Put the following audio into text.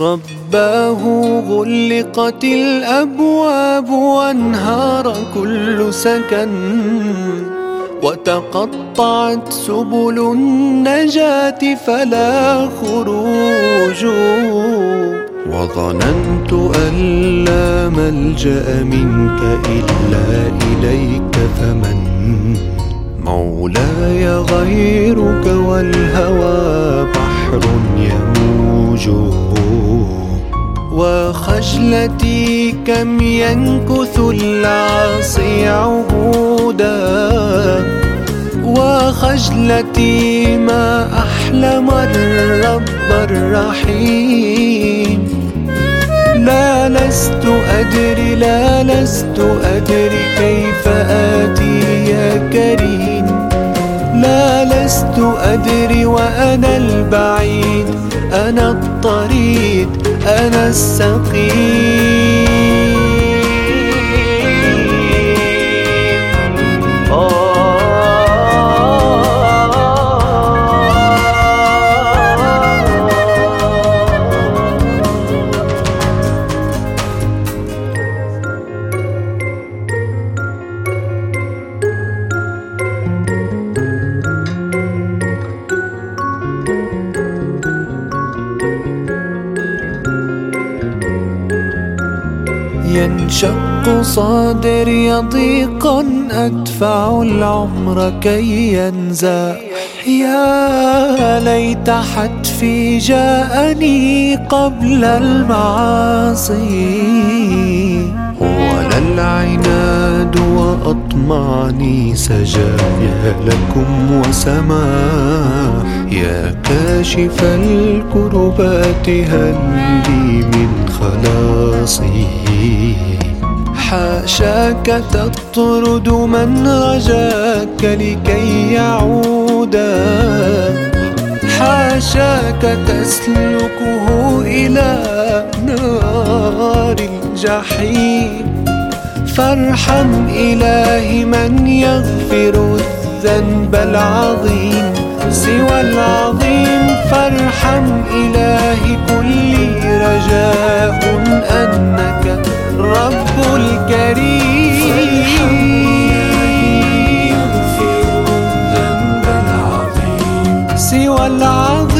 رباه غلقت الأبواب وانهار كل سكن وتقطعت سبل النجاة فلا خروج. وظننت أن لا ملجأ منك إلا إليك فمن مولاي غيرك والهوى وخجلتي كم ينكث العاصي عهودا وخجلتي ما أحلم الرب الرحيم. لا لست أدري لا لست أدري كيف آتي يا كريم. لا لست أدري وأنا البعيد. أنا الطريد أنا السقيم. ينشق صادري ضيقا أدفع العمر كي ينزاح يا ليت حتفي جاءني قبل المعاصي. ولا العناد وأطمعني سجايا لكم وسماح يا كاشف الكربات هل لي من خلاصي؟ حاشاك تطرد من رجاك لكي يعودا حاشاك تسلكه إلى نار الجحيم. فارحم إلهي من يغفر الذنب العظيم. سوى العظيم فارحم إلهي ذلك رب الكريم. سوى العظيم.